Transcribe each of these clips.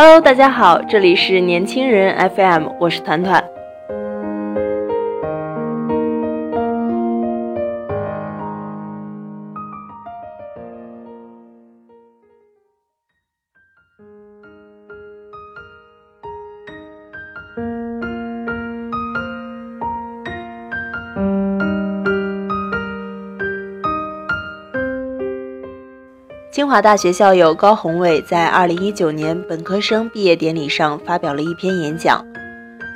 Hello，大家好，这里是年轻人 FM，我是团团。清华大学校友高宏伟在2019年本科生毕业典礼上发表了一篇演讲，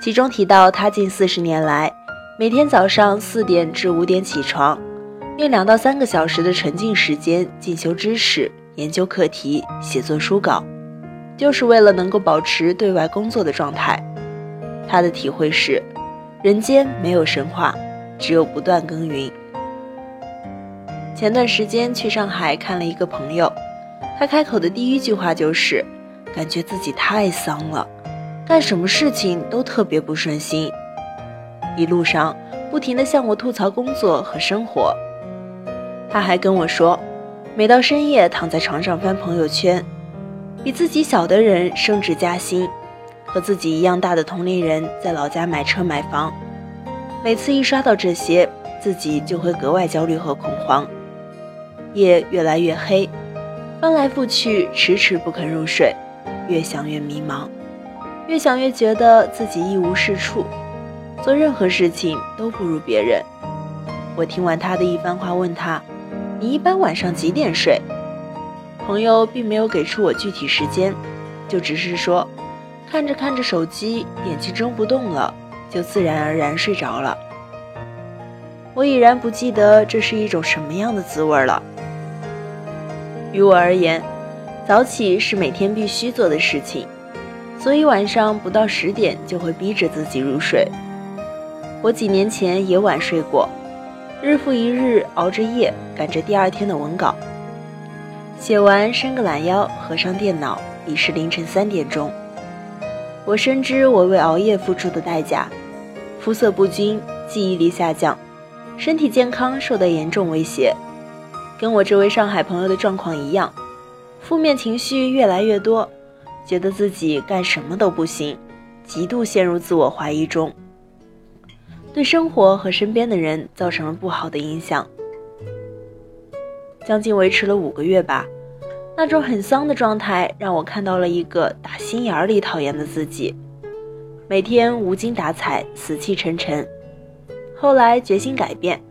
其中提到他近四十年来，每天早上四点至五点起床，用两到三个小时的沉浸时间进修知识、研究课题、写作书稿，就是为了能够保持对外工作的状态。他的体会是，人间没有神话，只有不断耕耘。前段时间去上海看了一个朋友，他开口的第一句话就是，感觉自己太丧了，干什么事情都特别不顺心。一路上不停地向我吐槽工作和生活。他还跟我说，每到深夜躺在床上翻朋友圈，比自己小的人升职加薪，和自己一样大的同龄人在老家买车买房，每次一刷到这些，自己就会格外焦虑和恐慌。夜越来越黑，翻来覆去，迟迟不肯入睡，越想越迷茫，越想越觉得自己一无是处，做任何事情都不如别人。我听完他的一番话，问他：“你一般晚上几点睡？”朋友并没有给出我具体时间，就只是说，看着看着手机，眼睛睁不动了，就自然而然睡着了。我已然不记得这是一种什么样的滋味了。于我而言，早起是每天必须做的事情，所以晚上不到十点就会逼着自己入睡。我几年前也晚睡过，日复一日熬着夜赶着第二天的文稿，写完伸个懒腰，合上电脑，已是凌晨三点钟。我深知我为熬夜付出的代价，肤色不均，记忆力下降，身体健康受到严重威胁。跟我这位上海朋友的状况一样，负面情绪越来越多，觉得自己干什么都不行，极度陷入自我怀疑中，对生活和身边的人造成了不好的影响。将近维持了五个月吧，那种很丧的状态让我看到了一个打心眼里讨厌的自己，每天无精打采，死气沉沉。后来决心改变。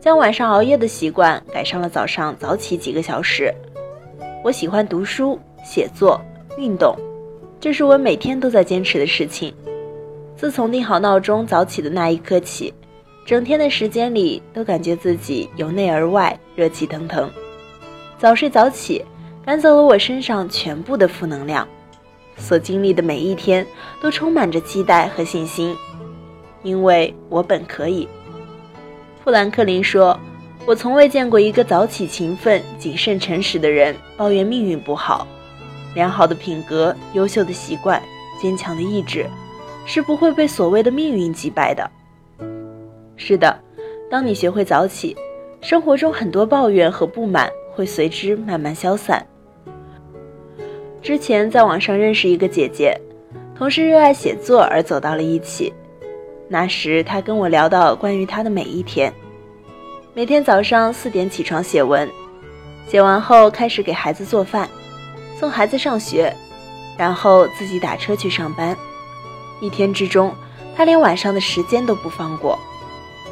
将晚上熬夜的习惯改上了早上早起几个小时。我喜欢读书、写作、运动，这是我每天都在坚持的事情。自从定好闹钟早起的那一刻起，整天的时间里都感觉自己由内而外热气腾腾。早睡早起，赶走了我身上全部的负能量。所经历的每一天都充满着期待和信心，因为我本可以。富兰克林说：“我从未见过一个早起、勤奋、谨慎、诚实的人抱怨命运不好。良好的品格、优秀的习惯、坚强的意志，是不会被所谓的命运击败的。”是的，当你学会早起，生活中很多抱怨和不满会随之慢慢消散。之前在网上认识一个姐姐，同是热爱写作而走到了一起。那时，他跟我聊到关于他的每一天：每天早上四点起床写文，写完后开始给孩子做饭，送孩子上学，然后自己打车去上班。一天之中，他连晚上的时间都不放过，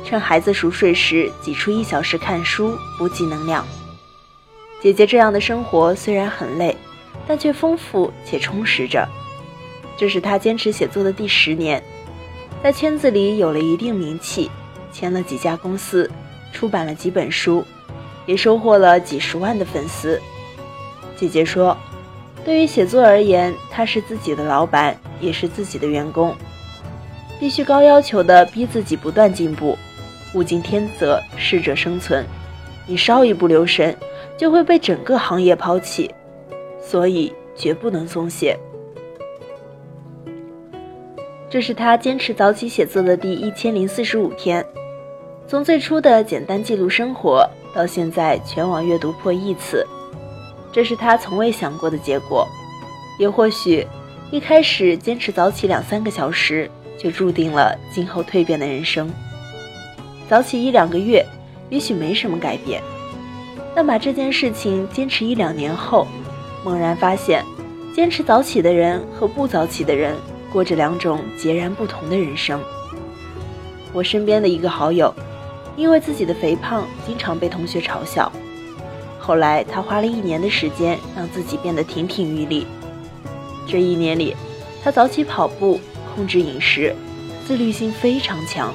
趁孩子熟睡时挤出一小时看书，补给能量。姐姐这样的生活虽然很累，但却丰富且充实着。这是他坚持写作的第十年。在圈子里有了一定名气，签了几家公司，出版了几本书，也收获了几十万的粉丝。姐姐说：“对于写作而言，他是自己的老板，也是自己的员工，必须高要求的逼自己不断进步，物竞天择，适者生存。你稍一不留神，就会被整个行业抛弃，所以绝不能松懈。”这是他坚持早起写作的第一千零四十五天，从最初的简单记录生活，到现在全网阅读破亿次，这是他从未想过的结果。也或许，一开始坚持早起两三个小时，就注定了今后蜕变的人生。早起一两个月，也许没什么改变，但把这件事情坚持一两年后，猛然发现，坚持早起的人和不早起的人过着两种截然不同的人生。我身边的一个好友，因为自己的肥胖，经常被同学嘲笑。后来，他花了一年的时间，让自己变得亭亭玉立。这一年里，他早起跑步，控制饮食，自律性非常强。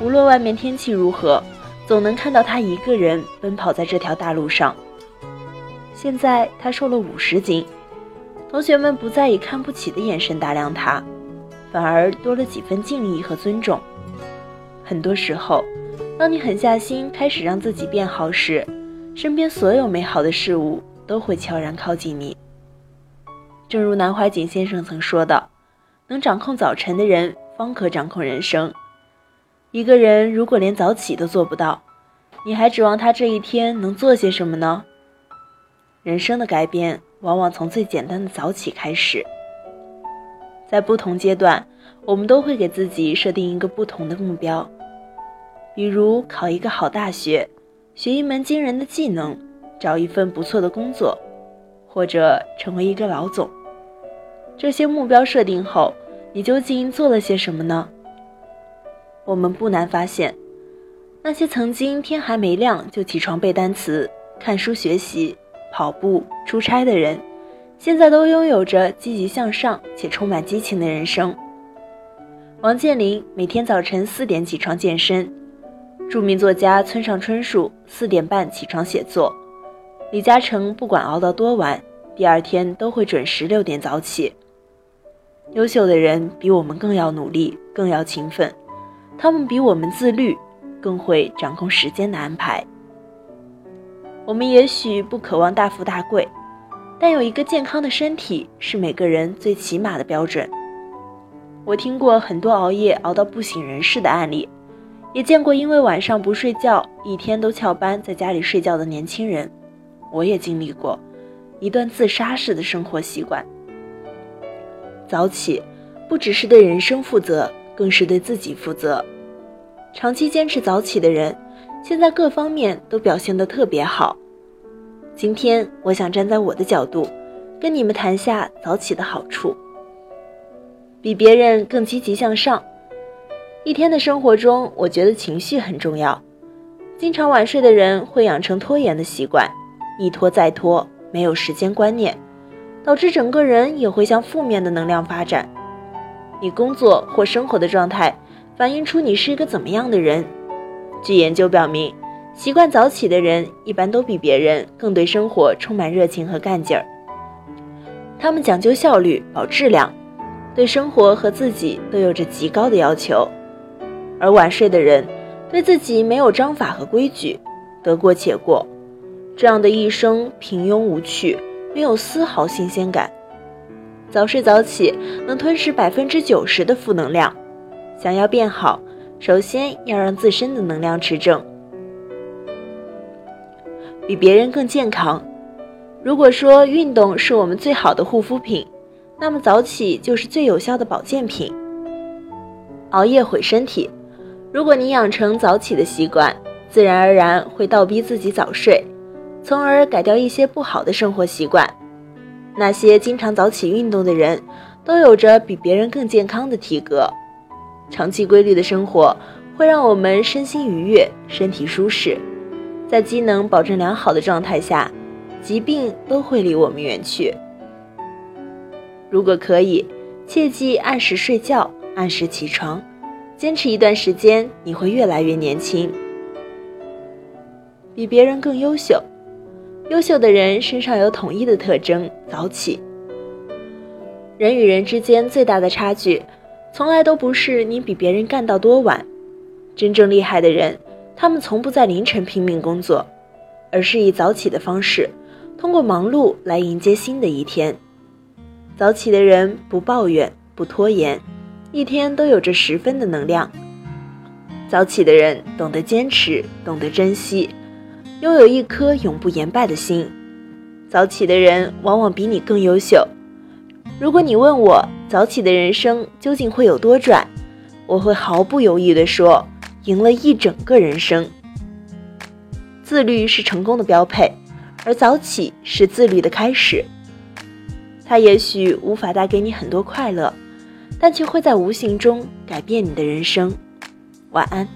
无论外面天气如何，总能看到他一个人奔跑在这条大路上。现在他瘦了五十斤，同学们不再以看不起的眼神打量他，反而多了几分敬意和尊重。很多时候，当你狠下心开始让自己变好时，身边所有美好的事物都会悄然靠近你。正如南怀瑾先生曾说的：“能掌控早晨的人，方可掌控人生。一个人如果连早起都做不到，你还指望他这一天能做些什么呢？”人生的改变往往从最简单的早起开始。在不同阶段，我们都会给自己设定一个不同的目标，比如考一个好大学，学一门惊人的技能，找一份不错的工作，或者成为一个老总。这些目标设定后，你究竟做了些什么呢？我们不难发现，那些曾经天还没亮就起床背单词、看书学习、跑步、出差的人，现在都拥有着积极向上且充满激情的人生。王健林每天早晨四点起床健身，著名作家村上春树四点半起床写作，李嘉诚不管熬到多晚，第二天都会准时六点早起。优秀的人比我们更要努力，更要勤奋，他们比我们自律，更会掌控时间的安排。我们也许不渴望大富大贵，但有一个健康的身体是每个人最起码的标准。我听过很多熬夜熬到不省人事的案例，也见过因为晚上不睡觉，一天都翘班在家里睡觉的年轻人。我也经历过一段自杀式的生活习惯。早起，不只是对人生负责，更是对自己负责。长期坚持早起的人，现在各方面都表现得特别好。今天，我想站在我的角度，跟你们谈下早起的好处。比别人更积极向上。一天的生活中，我觉得情绪很重要。经常晚睡的人会养成拖延的习惯，一拖再拖，没有时间观念。导致整个人也会向负面的能量发展。你工作或生活的状态，反映出你是一个怎么样的人。据研究表明，习惯早起的人一般都比别人更对生活充满热情和干劲儿。他们讲究效率、保质量，对生活和自己都有着极高的要求。而晚睡的人，对自己没有章法和规矩，得过且过，这样的一生平庸无趣。没有丝毫新鲜感。早睡早起能吞噬百分之九十的负能量。想要变好，首先要让自身的能量持正，比别人更健康。如果说运动是我们最好的护肤品，那么早起就是最有效的保健品。熬夜毁身体，如果你养成早起的习惯，自然而然会倒逼自己早睡。从而改掉一些不好的生活习惯。那些经常早起运动的人，都有着比别人更健康的体格。长期规律的生活会让我们身心愉悦，身体舒适。在机能保证良好的状态下，疾病都会离我们远去。如果可以，切记按时睡觉，按时起床，坚持一段时间，你会越来越年轻，比别人更优秀。优秀的人身上有统一的特征：早起。人与人之间最大的差距，从来都不是你比别人干到多晚。真正厉害的人，他们从不在凌晨拼命工作，而是以早起的方式，通过忙碌来迎接新的一天。早起的人不抱怨，不拖延，一天都有着十分的能量。早起的人懂得坚持，懂得珍惜。拥有一颗永不言败的心，早起的人往往比你更优秀。如果你问我早起的人生究竟会有多赚，我会毫不犹豫地说，赢了一整个人生。自律是成功的标配，而早起是自律的开始。它也许无法带给你很多快乐，但却会在无形中改变你的人生。晚安。